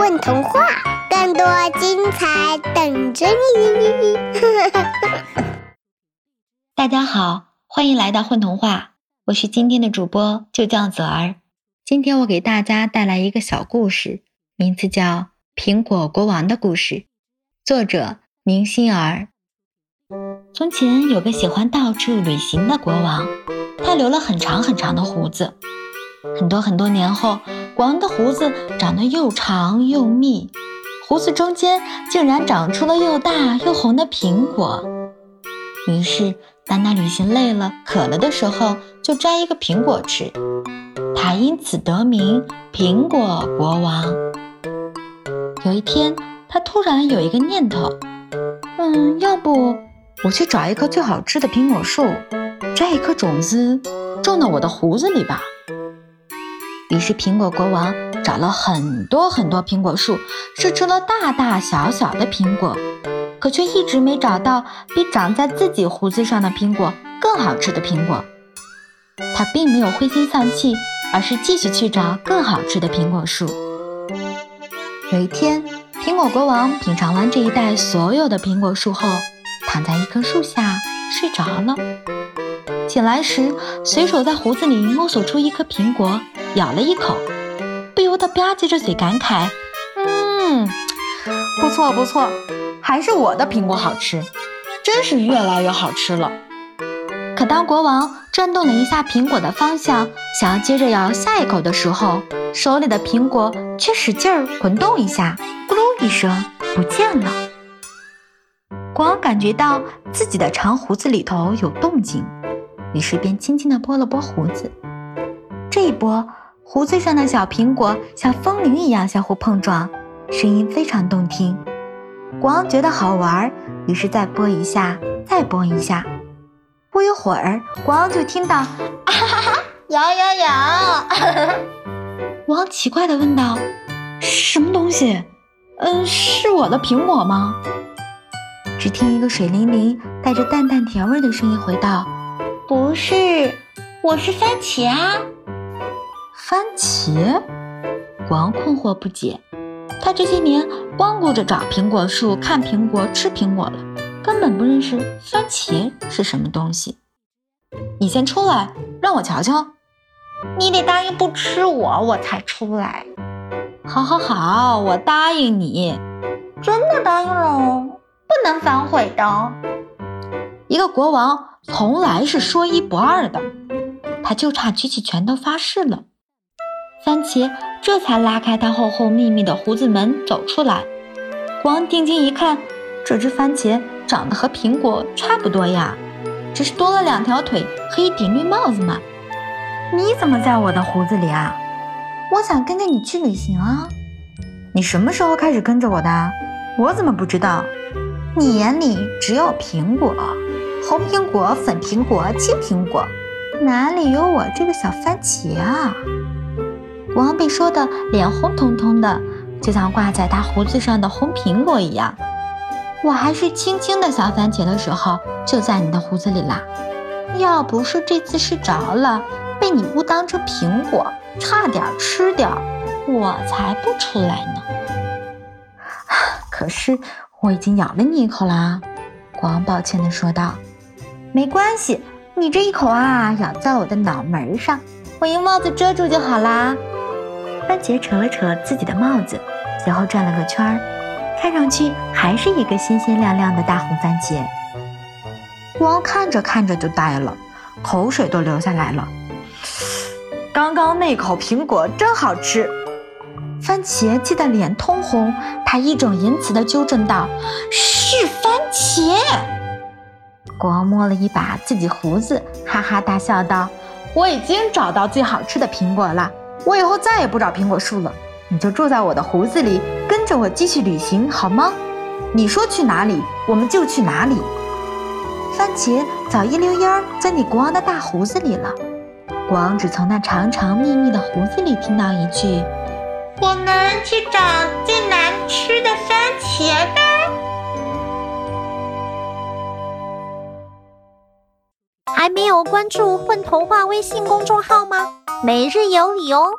混童话，更多精彩等着你！大家好，欢迎来到混童话，我是今天的主播，就叫泽儿。今天我给大家带来一个小故事，名字叫《苹果国王的故事》，作者明心儿。从前有个喜欢到处旅行的国王，他留了很长很长的胡子。很多很多年后，王的胡子长得又长又密，胡子中间竟然长出了又大又红的苹果。于是，当他旅行累了、渴了的时候，就摘一个苹果吃。他因此得名“苹果国王”。有一天，他突然有一个念头：“嗯，要不我去找一棵最好吃的苹果树，摘一颗种子，种到我的胡子里吧。”于是，苹果国王找了很多很多苹果树，试出了大大小小的苹果，可却一直没找到比长在自己胡子上的苹果更好吃的苹果。他并没有灰心丧气，而是继续去找更好吃的苹果树。有一天，苹果国王品尝完这一带所有的苹果树后，躺在一棵树下睡着了。醒来时，随手在胡子里摸索出一颗苹果。咬了一口，不由得吧唧着嘴感慨：“嗯，不错不错，还是我的苹果好吃，真是越来越好吃了。”可当国王转动了一下苹果的方向，想要接着咬下一口的时候，手里的苹果却使劲儿滚动一下，咕噜一声不见了。国王感觉到自己的长胡子里头有动静，于是便轻轻地拨了拨胡子，这一拨。胡子上的小苹果像风铃一样相互碰撞，声音非常动听。国王觉得好玩，于是再拨一下，再拨一下。不一会儿，国王就听到啊哈哈，摇摇摇。国王奇怪地问道：“什么东西？嗯，是我的苹果吗？”只听一个水灵灵、带着淡淡甜味的声音回道：“不是，我是番茄啊。”番茄，国王困惑不解。他这些年光顾着找苹果树、看苹果、吃苹果了，根本不认识番茄是什么东西。你先出来，让我瞧瞧。你得答应不吃我，我才出来。好，好，好，我答应你。真的答应了，不能反悔的。一个国王从来是说一不二的，他就差举起拳头发誓了。番茄这才拉开它厚厚密密的胡子门走出来。国王定睛一看，这只番茄长得和苹果差不多呀，只是多了两条腿和一顶绿帽子嘛。你怎么在我的胡子里啊？我想跟着你去旅行啊。你什么时候开始跟着我的？我怎么不知道？你眼里只有苹果，红苹果、粉苹果、青苹果，哪里有我这个小番茄啊？国王被说的脸红彤彤的，就像挂在他胡子上的红苹果一样。我还是青青的小番茄的时候，就在你的胡子里啦。要不是这次睡着了，被你误当成苹果，差点吃掉，我才不出来呢。可是我已经咬了你一口啦。国王抱歉地说道。没关系，你这一口啊，咬在我的脑门上，我用帽子遮住就好啦。番茄扯了扯自己的帽子，随后转了个圈儿，看上去还是一个鲜鲜亮亮的大红番茄。国王看着看着就呆了，口水都流下来了。刚刚那口苹果真好吃！番茄气得脸通红，他义正言辞地纠正道：“是番茄。”国王摸了一把自己胡子，哈哈大笑道：“我已经找到最好吃的苹果了。”我以后再也不找苹果树了，你就住在我的胡子里，跟着我继续旅行好吗？你说去哪里，我们就去哪里。番茄早一溜烟儿钻进国王的大胡子里了，国王只从那长长密密的胡子里听到一句：“我们去找最难吃的番茄吧。”没有关注“混童话”微信公众号吗？每日有礼哦！